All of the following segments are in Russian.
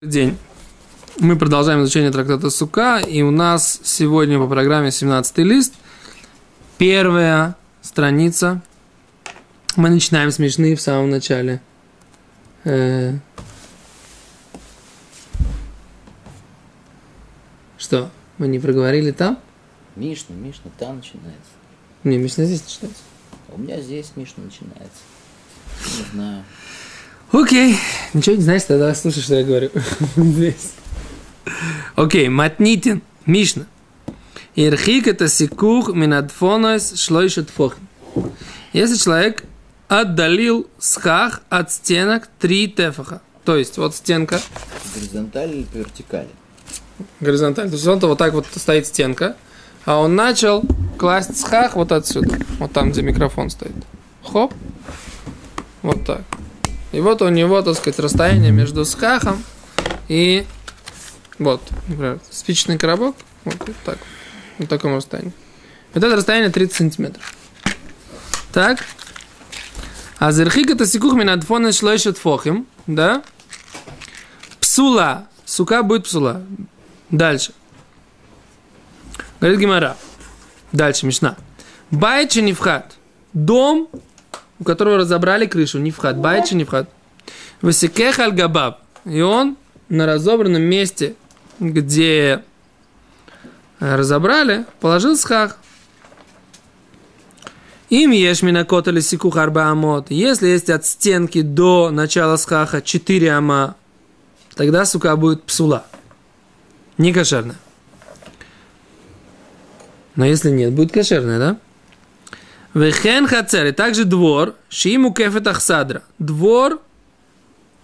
день. Мы продолжаем изучение трактата Сука, и у нас сегодня по программе 17 лист. Первая страница. Мы начинаем смешные в самом начале. Э, Что, мы не проговорили там? Мишна, Мишна, там начинается. Не, Мишна здесь начинается. У меня здесь Мишна начинается. Не знаю. Окей, ничего не знаешь, тогда слушай, что я говорю. Здесь. Окей, Матнитин, Мишна. Ирхик это сикух минадфонос шлойшет фохин. Если человек отдалил схах от стенок три тефаха, то есть вот стенка Горизонталь или по вертикали? горизонтально, то есть он вот так вот стоит стенка, а он начал класть схах вот отсюда, вот там, где микрофон стоит. Хоп, вот так. И вот у него, так сказать, расстояние между схахом и вот, например, спичечный коробок, вот, вот так, в таком расстоянии. Вот это расстояние 30 сантиметров. Так. А зерхик это сикух минадфона шлойшет фохим, да? Псула. Сука будет псула. Дальше. Говорит Гимара. Дальше, Мишна. Байчи не вхат. Дом, у которого разобрали крышу, не вхат. Байчи не вхат. Васикех аль габаб. И он на разобранном месте, где э, разобрали, положил схах. Им ешь минакот или сикух арба амот. Если есть от стенки до начала схаха 4 ама, тогда, сука, будет псула. Не кошерная. Но если нет, будет кошерная, да? Вехен хацер, и также двор, шиму кефет ахсадра. Двор,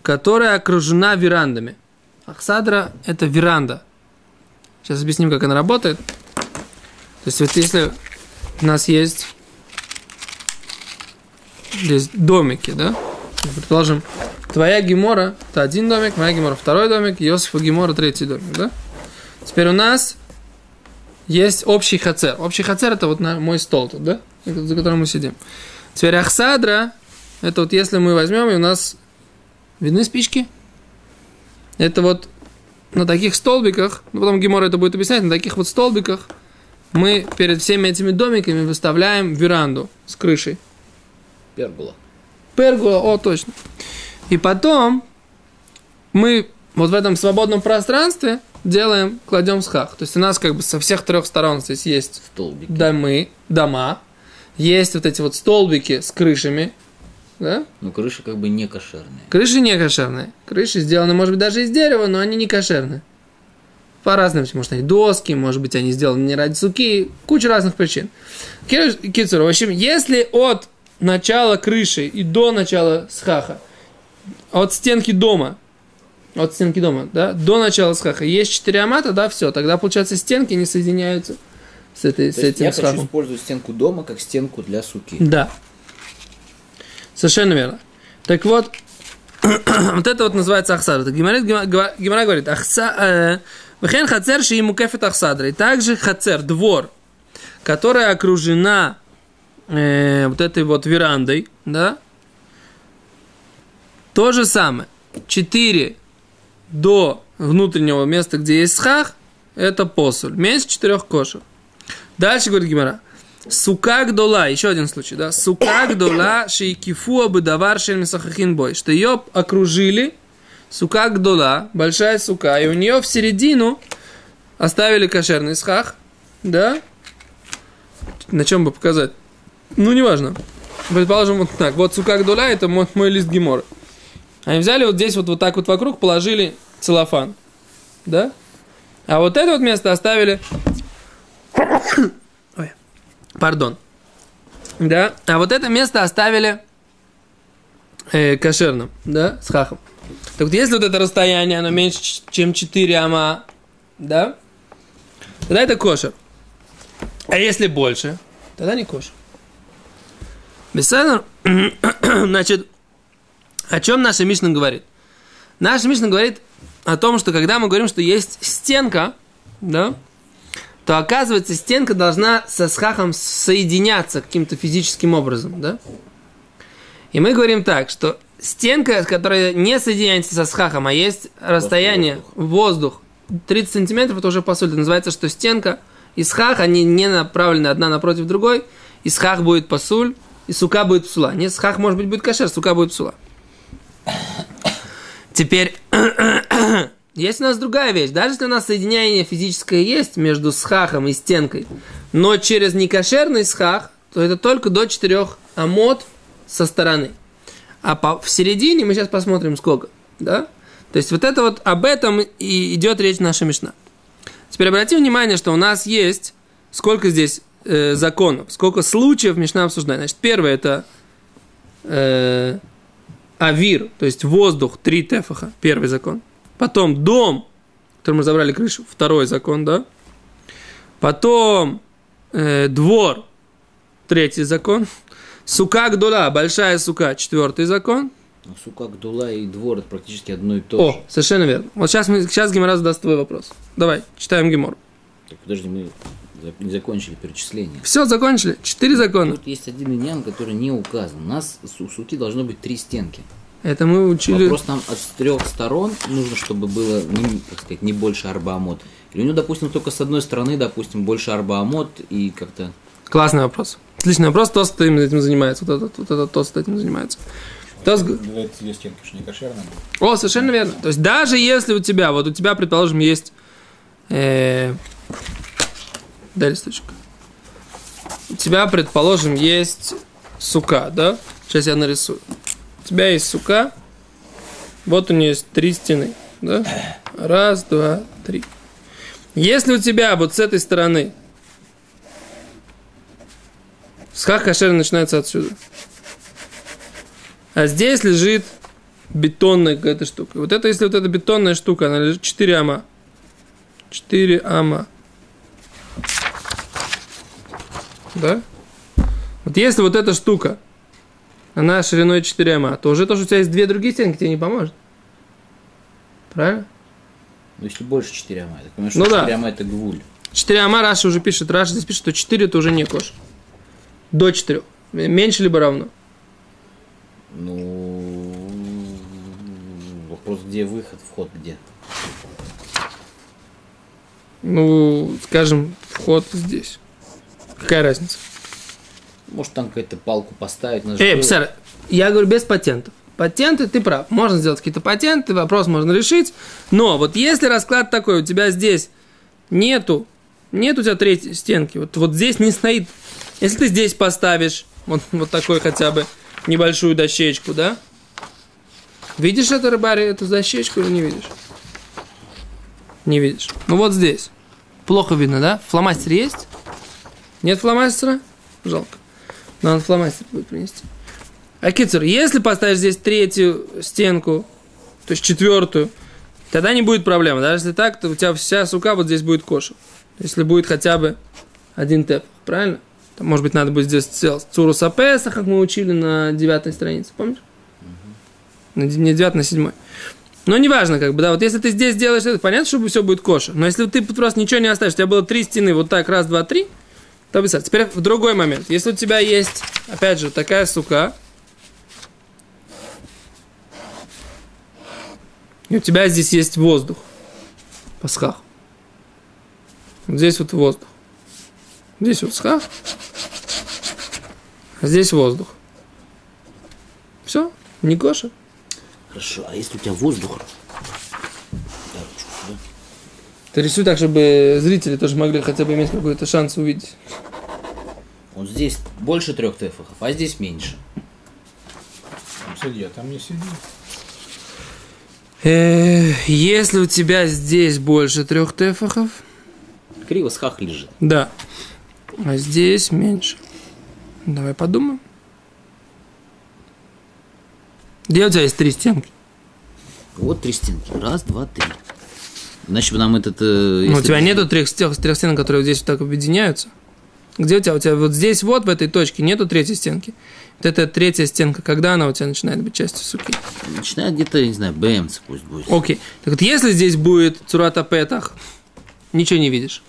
которая окружена верандами. Ахсадра – это веранда. Сейчас объясним, как она работает. То есть, вот если у нас есть здесь домики, да? Предположим, твоя гемора – это один домик, моя гемора – второй домик, Иосифа гемора – третий домик, да? Теперь у нас есть общий хацер. Общий хацер – это вот мой стол тут, да? За которым мы сидим. Теперь ахсадра – это вот если мы возьмем, и у нас видны спички? Это вот на таких столбиках, ну потом Гемора это будет объяснять, на таких вот столбиках мы перед всеми этими домиками выставляем веранду с крышей. Пергула. Пергула, о, точно. И потом мы вот в этом свободном пространстве делаем, кладем схах. То есть у нас как бы со всех трех сторон здесь есть Столбики. домы, дома, есть вот эти вот столбики с крышами, да? Но крыша как бы не кошерная. Крыши не кошерные. Крыши сделаны, может быть, даже из дерева, но они не кошерные. По разным, может, они доски, может быть, они сделаны не ради суки, куча разных причин. Кицур, в общем, если от начала крыши и до начала схаха, от стенки дома, от стенки дома, да, до начала схаха есть 4 амата, да, все, тогда, получается, стенки не соединяются с, этой, с То есть этим я хочу использовать стенку дома как стенку для суки. Да. Совершенно верно. Так вот, вот это вот называется ахсадра. Так Гимара, говорит, ахса, э, вехен хацер ши ему кефет ахсадра. И также хацер, двор, которая окружена э, вот этой вот верандой, да, то же самое. Четыре до внутреннего места, где есть схах, это посуль. Меньше четырех кошек. Дальше говорит Гимара. Сука гдола, еще один случай, да? Сука гдола шейкифуа бы давар мисахахин бой. Что ее окружили, сука гдола, большая сука, и у нее в середину оставили кошерный схах, да? На чем бы показать? Ну, неважно. Предположим, вот так. Вот сука гдола, это мой, мой лист гемора. Они взяли вот здесь вот, вот так вот вокруг, положили целлофан, да? А вот это вот место оставили Ой. Пардон. Да. А вот это место оставили э, кошерным, да, с хахом. Так вот, если вот это расстояние, оно меньше, чем 4 ама, да, тогда это кошер. А если больше, тогда не кошер. Беседер, значит, о чем наша Мишна говорит? Наша Мишна говорит о том, что когда мы говорим, что есть стенка, да, то оказывается стенка должна со схахом соединяться каким-то физическим образом, да? И мы говорим так, что стенка, которая не соединяется со схахом, а есть расстояние, воздух. 30 сантиметров, это уже по сути называется, что стенка и схах, они не направлены одна напротив другой, и схах будет пасуль, и сука будет псула. Не схах, может быть, будет кашер, сука будет псула. Теперь, есть у нас другая вещь. Даже если у нас соединение физическое есть между схахом и стенкой, но через некошерный схах, то это только до 4 амод со стороны. А по, в середине мы сейчас посмотрим сколько. Да? То есть вот это вот об этом и идет речь наша Мишна. Теперь обратим внимание, что у нас есть сколько здесь э, законов, сколько случаев Мишна обсуждает. Значит, первое это э, авир, то есть воздух, три тефаха, первый закон. Потом дом, который мы забрали крышу, второй закон, да. Потом э, двор, третий закон. Сука гдула, большая сука, четвертый закон. Ну, сука, гдула и двор это практически одно и то О, же. совершенно верно. Вот сейчас, мы, сейчас Гемора задаст твой вопрос. Давай, читаем Гемор. Так, подожди, мы не закончили перечисление. Все, закончили. Четыре закона. Тут есть один иньян, который не указан. У нас у суки должно быть три стенки. Это мы учили. Вопрос там от трех сторон нужно, чтобы было, не, как сказать, не больше арбаамот. Или у него, допустим, только с одной стороны, допустим, больше арбаамот и как-то... Классный вопрос. Отличный вопрос. Тост этим занимается. Вот этот, вот этот тост этим занимается. Две две стенки, что не кошерные. О, совершенно верно. То есть даже если у тебя, вот у тебя, предположим, есть... Э, дай листочек. У тебя, предположим, есть сука, да? Сейчас я нарисую. У тебя есть сука. Вот у нее есть три стены, да? Раз, два, три. Если у тебя вот с этой стороны схах кашер начинается отсюда, а здесь лежит бетонная какая-то штука. Вот это, если вот эта бетонная штука, она лежит 4 ама. 4 ама. Да? Вот если вот эта штука, она шириной 4 ама, то уже то, что у тебя есть две другие стенки, тебе не поможет. Правильно? Ну, если больше 4 ама. Так понимаю, что Ну да. 4 ама это гвуль. 4 ама Раша уже пишет. Раша здесь пишет, что 4 это уже не кош. До 4. Меньше либо равно. Ну, вопрос, где выход, вход где? Ну, скажем, вход здесь. Какая разница? Может, там какую-то палку поставить? Эй, сэр, я говорю без патентов. Патенты, ты прав. Можно сделать какие-то патенты, вопрос можно решить. Но вот если расклад такой, у тебя здесь нету, нет у тебя третьей стенки, вот, вот здесь не стоит. Если ты здесь поставишь вот, вот такой хотя бы небольшую дощечку, да? Видишь это, рыбари, эту дощечку или не видишь? Не видишь. Ну вот здесь. Плохо видно, да? Фломастер есть? Нет фломастера? Жалко. Надо фломастер будет принести. А Кицер, если поставишь здесь третью стенку, то есть четвертую, тогда не будет проблемы. Даже если так, то у тебя вся сука вот здесь будет кошер. Если будет хотя бы один теп, правильно? Там, может быть, надо будет здесь сделать Цуруса Песа, как мы учили на девятой странице, помнишь? На, не девятой, на седьмой. Но неважно, как бы, да, вот если ты здесь делаешь это, понятно, что все будет кошер. Но если ты просто ничего не оставишь, у тебя было три стены, вот так, раз, два, три, представь. Теперь в другой момент. Если у тебя есть, опять же, такая сука, и у тебя здесь есть воздух, пасхах. Вот здесь вот воздух. Здесь вот схах, а здесь воздух. Все, не коша. Хорошо, а если у тебя воздух? Ты рисуй так, чтобы зрители тоже могли хотя бы иметь какой-то шанс увидеть. Вот здесь больше трех тефахов, а здесь меньше. Там сиди, а там не сиди. Э, Если у тебя здесь больше трех тефахов, Криво схах лежит. да, а здесь меньше. Давай подумаем. Где у тебя есть три стенки? Вот три стенки. Раз, два, три. Значит, бы нам этот... э, Ну, у тебя нету трех, стен- трех стенок, которые вот здесь вот так объединяются. Где у тебя? У тебя вот здесь вот в этой точке нету третьей стенки. Вот эта третья стенка, когда она у тебя начинает быть частью суки? Начинает где-то, не знаю, БМЦ пусть будет. Окей. Так вот, если здесь будет цурата петах, ничего не видишь.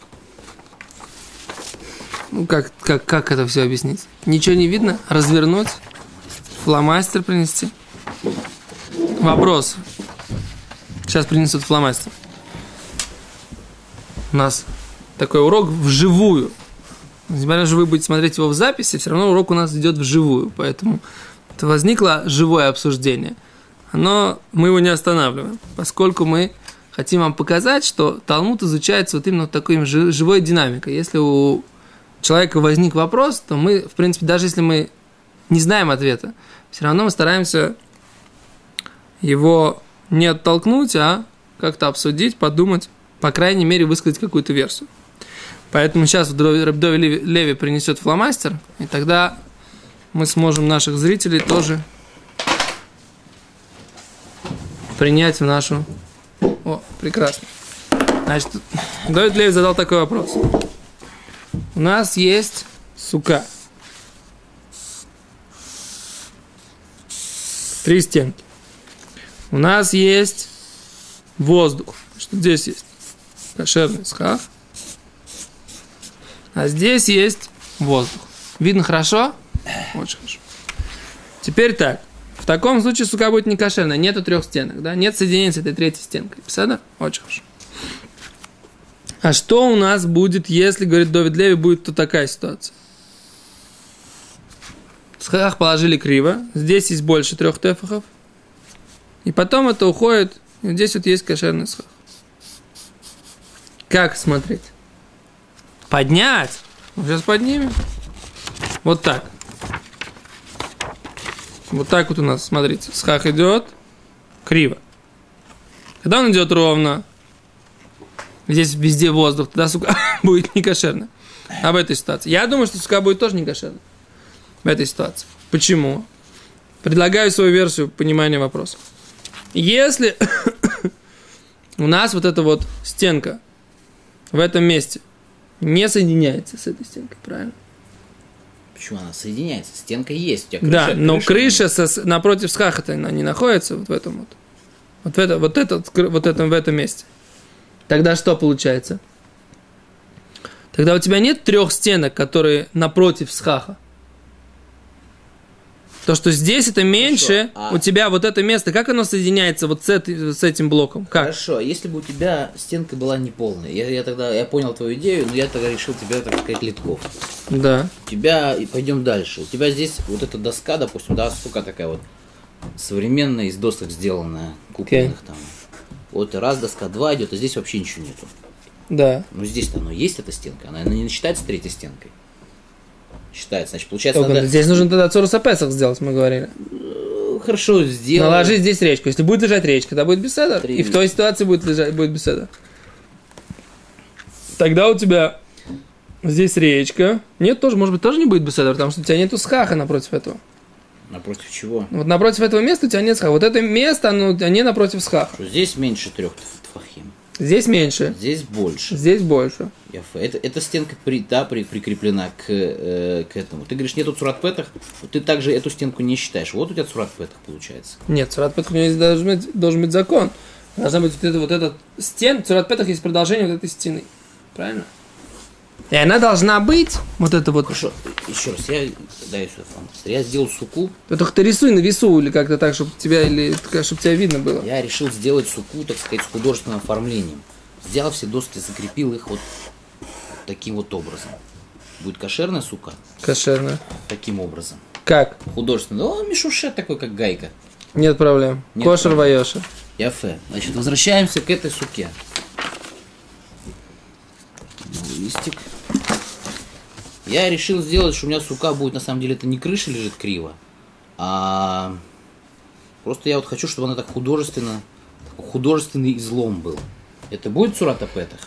Ну, как, как, как это все объяснить? Ничего не видно? Развернуть? Фломастер принести? Вопрос. Сейчас принесут фломастер. У нас такой урок вживую. Несмотря на что вы будете смотреть его в записи, все равно урок у нас идет вживую. Поэтому это возникло живое обсуждение. Но мы его не останавливаем, поскольку мы хотим вам показать, что Талмуд изучается вот именно такой жи- живой динамикой. Если у человека возник вопрос, то мы, в принципе, даже если мы не знаем ответа, все равно мы стараемся его не оттолкнуть, а как-то обсудить, подумать, по крайней мере, высказать какую-то версию. Поэтому сейчас Рабдови Леви, принесет фломастер, и тогда мы сможем наших зрителей тоже принять в нашу... О, прекрасно. Значит, Давид Леви задал такой вопрос. У нас есть сука. Три стенки. У нас есть воздух. Что здесь есть? Кошерный схах. А здесь есть воздух. Видно хорошо? Очень хорошо. Теперь так. В таком случае сука будет не кошерная. Нету трех стенок, да? Нет соединения с этой третьей стенкой. Писано? Очень хорошо. А что у нас будет, если, говорит Довид Леви, будет то такая ситуация? Схах положили криво. Здесь есть больше трех тефахов. И потом это уходит. И здесь вот есть кошерный схах. Как смотреть? Поднять. Ну, Сейчас поднимем. Вот так. Вот так вот у нас, смотрите, схах идет криво. Когда он идет ровно, здесь везде воздух, тогда сука будет не кошерно. А в этой ситуации? Я думаю, что сука будет тоже не кошерно. В этой ситуации. Почему? Предлагаю свою версию понимания вопроса. Если у нас вот эта вот стенка в этом месте не соединяется с этой стенкой, правильно? Почему она соединяется? Стенка есть. У тебя Да, крыша- но крыша со- напротив схаха она не находится вот в этом вот. Вот в, это, вот, этот, вот этом, в этом месте. Тогда что получается? Тогда у тебя нет трех стенок, которые напротив схаха. То, что здесь это меньше, а- у тебя вот это место, как оно соединяется вот с, этой- с этим блоком? Как? Хорошо, если бы у тебя стенка была неполная, я, я тогда я понял твою идею, но я тогда решил тебя, так сказать, литков. Да. У тебя, и пойдем дальше, у тебя здесь вот эта доска, допустим, да, сука такая вот, современная, из досок сделанная, купленных там. Вот раз доска, два идет, а здесь вообще ничего нету. Да. Но здесь-то оно есть, эта стенка, она не считается третьей стенкой. Считается, значит, получается, Только надо Здесь нужно тогда Цоруса Песах сделать, мы говорили. э, хорошо сделать. Наложить здесь речку. Если будет лежать речка, тогда будет беседа. Три. И в той ситуации будет лежать будет беседа. Тогда у тебя здесь речка. Нет, тоже, может быть, тоже не будет беседа, потому что у тебя нету схаха напротив этого. Напротив чего? Вот напротив этого места у тебя нет схаха. Вот это место, оно не напротив схаха. Здесь меньше трех тфахим, Здесь меньше, здесь больше. здесь больше. Это, эта стенка при, да, при, прикреплена к, э, к этому. Ты говоришь, нету цурат петах, вот ты также эту стенку не считаешь. Вот у тебя цурат петах получается. Нет, Цурат Петах у него здесь должен быть, должен быть закон. Должна быть вот эта вот этот стен. В Цурат Петах есть продолжение вот этой стены. Правильно? И она должна быть, вот это вот, Хорошо, еще раз, я дай сюда фломастер. Я сделал суку, только ты рисуй на весу или как-то так, чтобы тебя, или, чтобы тебя видно было. я решил сделать суку, так сказать, с художественным оформлением. Взял все доски, закрепил их вот таким вот образом. Будет кошерная сука Кошерно. таким образом. Как? Художественный. О, мишушет такой, как гайка. Нет проблем. Нет Кошер. Вайоша. Яфе. Значит, возвращаемся к этой суке. Листик. Я решил сделать, что у меня сука будет, на самом деле, это не крыша лежит криво, а просто я вот хочу, чтобы она так художественно, такой художественный излом был. Это будет Цурата Петах?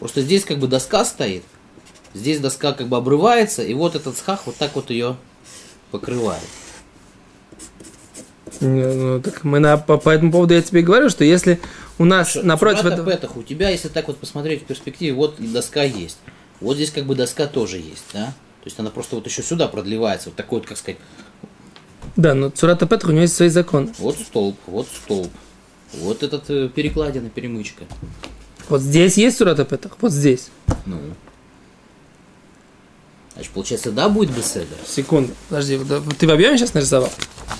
Просто здесь как бы доска стоит, здесь доска как бы обрывается, и вот этот схах вот так вот ее покрывает. Ну, так мы на, по, по этому поводу я тебе говорю, что если у нас Что, напротив Цурата этого... У тебя, если так вот посмотреть в перспективе, вот доска есть. Вот здесь как бы доска тоже есть, да? То есть она просто вот еще сюда продлевается, вот такой вот, как сказать, Да, но Цурата Петах у него есть свои законы. вот столб, вот столб, вот этот э, перекладина, перемычка. Вот здесь есть Цурата Петах, вот здесь. Ну. Значит, получается, да, будет беседа? Секунду, подожди, ты в объеме сейчас нарисовал?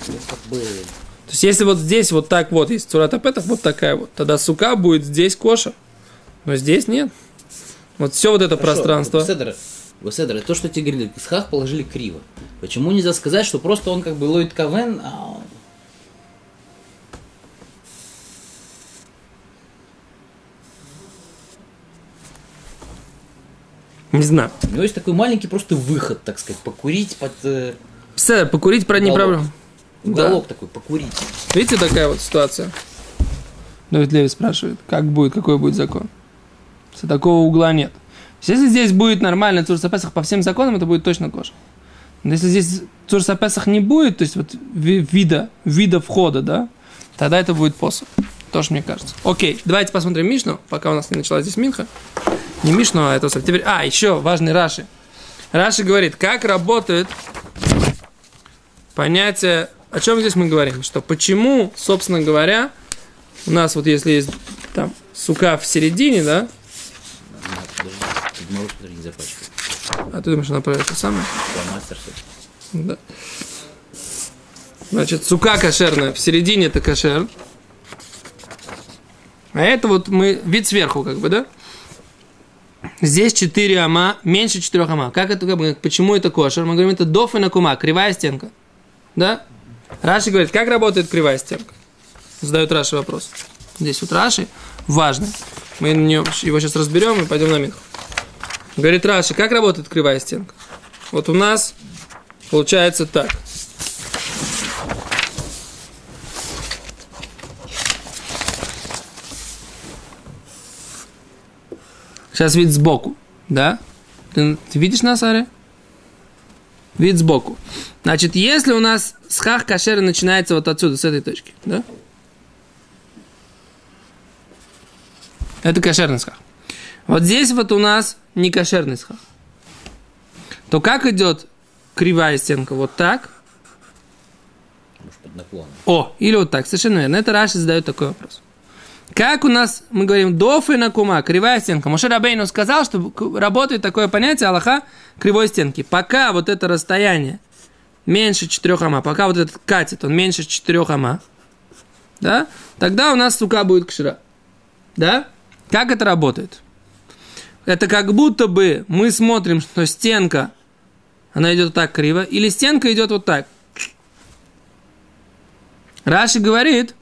Ну, как бы... То есть, если вот здесь вот так вот есть цурата петах, вот такая вот, тогда сука будет здесь коша, но здесь нет. Вот все вот это пространство. Седр, Седр, то, что тебе говорили, схах положили криво. Почему нельзя сказать, что просто он как бы ловит кавен, а Не знаю. у него есть такой маленький просто выход, так сказать, покурить под э, покурить про не Уголок. проблема. Да. уголок такой, покурить. Видите, такая вот ситуация. Давид Леви спрашивает, как будет, какой будет закон. Если такого угла нет. Если здесь будет нормально Цурса Песах по всем законам, это будет точно кожа. Но если здесь Цурса Песах не будет, то есть вот ви- вида, вида входа, да, тогда это будет посуд. Тоже мне кажется. Окей, давайте посмотрим Мишну, пока у нас не началась здесь Минха. Не Мишну, а это. Теперь, а, еще важный Раши. Раши говорит, как работает понятие, о чем здесь мы говорим, что почему, собственно говоря, у нас вот если есть там сука в середине, да, Запачкай. а ты думаешь, она про это самое? Фломастер, всё. Да. Значит, сука кошерная, в середине это кошер. А это вот мы, вид сверху, как бы, да? Здесь 4 ама, меньше 4 ама. Как это, как бы, почему это кошер? Мы говорим, это доф и накума, кривая стенка. Да? Раши говорит, как работает кривая стенка? Задает Раши вопрос. Здесь вот Раши важный. Мы его сейчас разберем и пойдем на Минху. Говорит Раши, как работает кривая стенка? Вот у нас получается так. Сейчас вид сбоку, да? Ты, ты видишь нас, Ари? Вид сбоку. Значит, если у нас схах кашера начинается вот отсюда, с этой точки, да? Это кошерный схах. Вот здесь вот у нас не кошерный схах. То как идет кривая стенка? Вот так. Может, под наклоном. О, или вот так, совершенно верно. Это Раши задает такой вопрос. Как у нас, мы говорим, доф и накума, кривая стенка. Моше Рабейну сказал, что работает такое понятие Аллаха кривой стенки. Пока вот это расстояние меньше 4 ама, пока вот этот катет, он меньше 4 ама, да, тогда у нас сука будет кшира. Да? Как это работает? Это как будто бы мы смотрим, что стенка, она идет вот так криво, или стенка идет вот так. Раши говорит,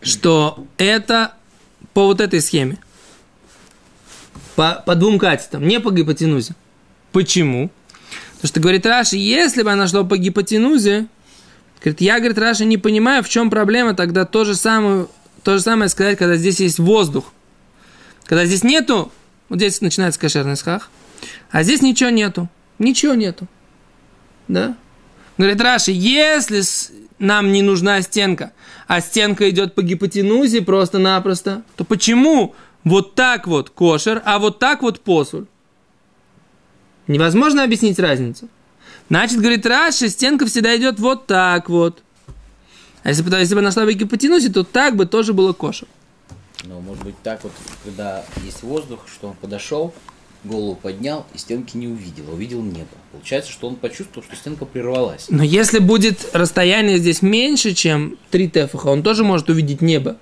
что это по вот этой схеме. По, по двум катетам, не по гипотенузе. Почему? Потому что, говорит Раши, если бы она шла по гипотенузе, говорит, я, говорит, Раши, не понимаю, в чем проблема тогда то же самое, то же самое сказать, когда здесь есть воздух. Когда здесь нету, вот здесь начинается кошерный схах, а здесь ничего нету. Ничего нету. Да? Говорит Раши, если нам не нужна стенка, а стенка идет по гипотенузе просто-напросто, то почему вот так вот кошер, а вот так вот посуль? Невозможно объяснить разницу. Значит, говорит Раши, стенка всегда идет вот так вот. А если бы, если бы она шла по гипотенузе, то так бы тоже было кошер. Но может быть так вот, когда есть воздух, что он подошел, голову поднял и стенки не увидел, а увидел небо. Получается, что он почувствовал, что стенка прервалась. Но если будет расстояние здесь меньше, чем 3 тефаха, он тоже может увидеть небо.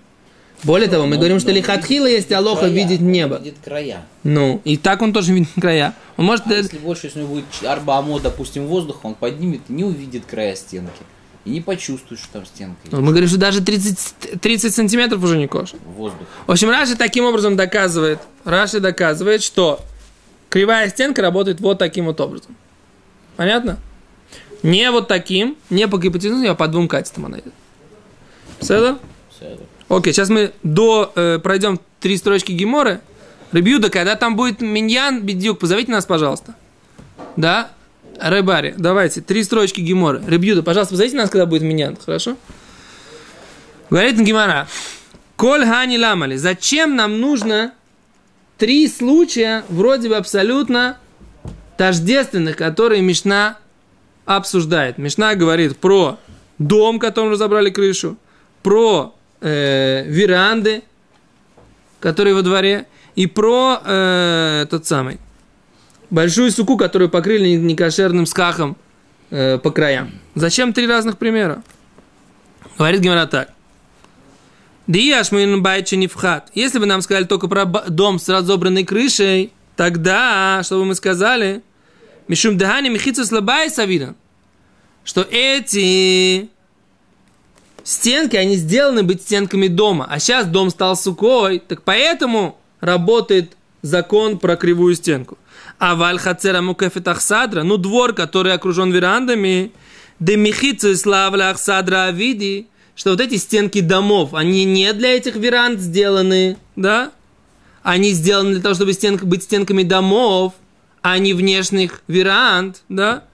Более того, мы Но- говорим, что но лихатхила видит есть алоха края, видеть он небо. Видит края. Ну, и так он тоже видит края. Он может... А если больше, если у него будет арба амо, допустим, воздуха, он поднимет и не увидит края стенки. И не почувствует, что там стенка есть. Мы говорим, что даже 30, 30 сантиметров уже не кошер. Воздух. В общем, Раши таким образом доказывает, Раши доказывает, что кривая стенка работает вот таким вот образом. Понятно? Не вот таким, не по гипотенузе, а по двум катетам она идет. Все Седр. Окей, сейчас мы до, э, пройдем три строчки Геморы. Ребюда, когда там будет миньян, бедюк, позовите нас, пожалуйста. Да? Рыбари, давайте, три строчки Геморы. Ребюда, пожалуйста, позовите нас, когда будет миньян, хорошо? Говорит Гемора. Коль хани ламали. Зачем нам нужно три случая, вроде бы абсолютно тождественных, которые Мишна обсуждает. Мишна говорит про дом, которым разобрали крышу, про э, веранды, которые во дворе, и про э, тот самый большую суку, которую покрыли некошерным скахом э, по краям. Зачем три разных примера? Говорит Гимара так. Диашмин байчи не вхат. Если бы нам сказали только про дом с разобранной крышей, тогда, что бы мы сказали? Мишум дехани михицу слабай савидан. Что эти стенки, они сделаны быть стенками дома. А сейчас дом стал сукой, так поэтому работает закон про кривую стенку. А вальхацера мукефет ахсадра, ну двор, который окружен верандами, демихицу славля ахсадра авиди, что вот эти стенки домов, они не для этих веранд сделаны, да? Они сделаны для того, чтобы стенк, быть стенками домов, а не внешних веранд, да?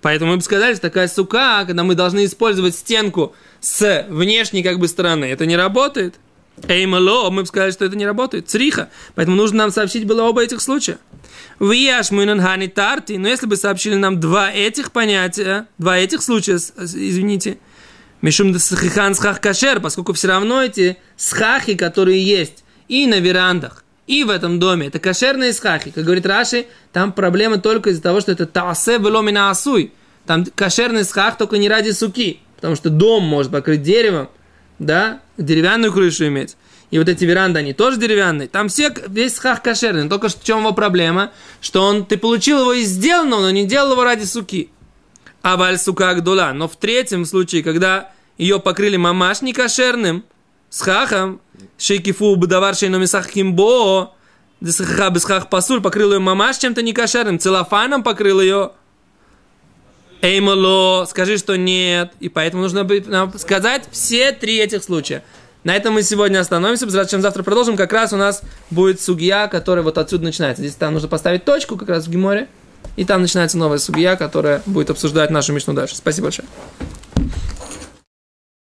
Поэтому мы бы сказали, что такая сука, когда мы должны использовать стенку с внешней как бы стороны, это не работает. Эймало, мы бы сказали, что это не работает. Цриха. Поэтому нужно нам сообщить было оба этих случая. Вияш хани тарти. Но если бы сообщили нам два этих понятия, два этих случая, извините, Мишум схихан схах кашер, поскольку все равно эти схахи, которые есть и на верандах, и в этом доме, это кошерные схахи. Как говорит Раши, там проблема только из-за того, что это таасе веломина асуй. Там кошерный схах только не ради суки, потому что дом может покрыть деревом, да, деревянную крышу иметь. И вот эти веранды, они тоже деревянные. Там все, весь схах кошерный. Только в чем его проблема? Что он, ты получил его из сделанного, но не делал его ради суки. А валь сука гдула. Но в третьем случае, когда ее покрыли мамаш не кошерным, с хахом, шейкифу бадавар шейно мисах кимбо, десхаха бесхах пасуль, покрыл ее мамаш чем-то не кошерным, целлофаном покрыл ее. Эймало, скажи, что нет. И поэтому нужно нам сказать все три этих случая. На этом мы сегодня остановимся. Чем завтра продолжим. Как раз у нас будет судья, которая вот отсюда начинается. Здесь там нужно поставить точку, как раз в Гиморе. И там начинается новая судья, которая будет обсуждать нашу мечту дальше. Спасибо большое.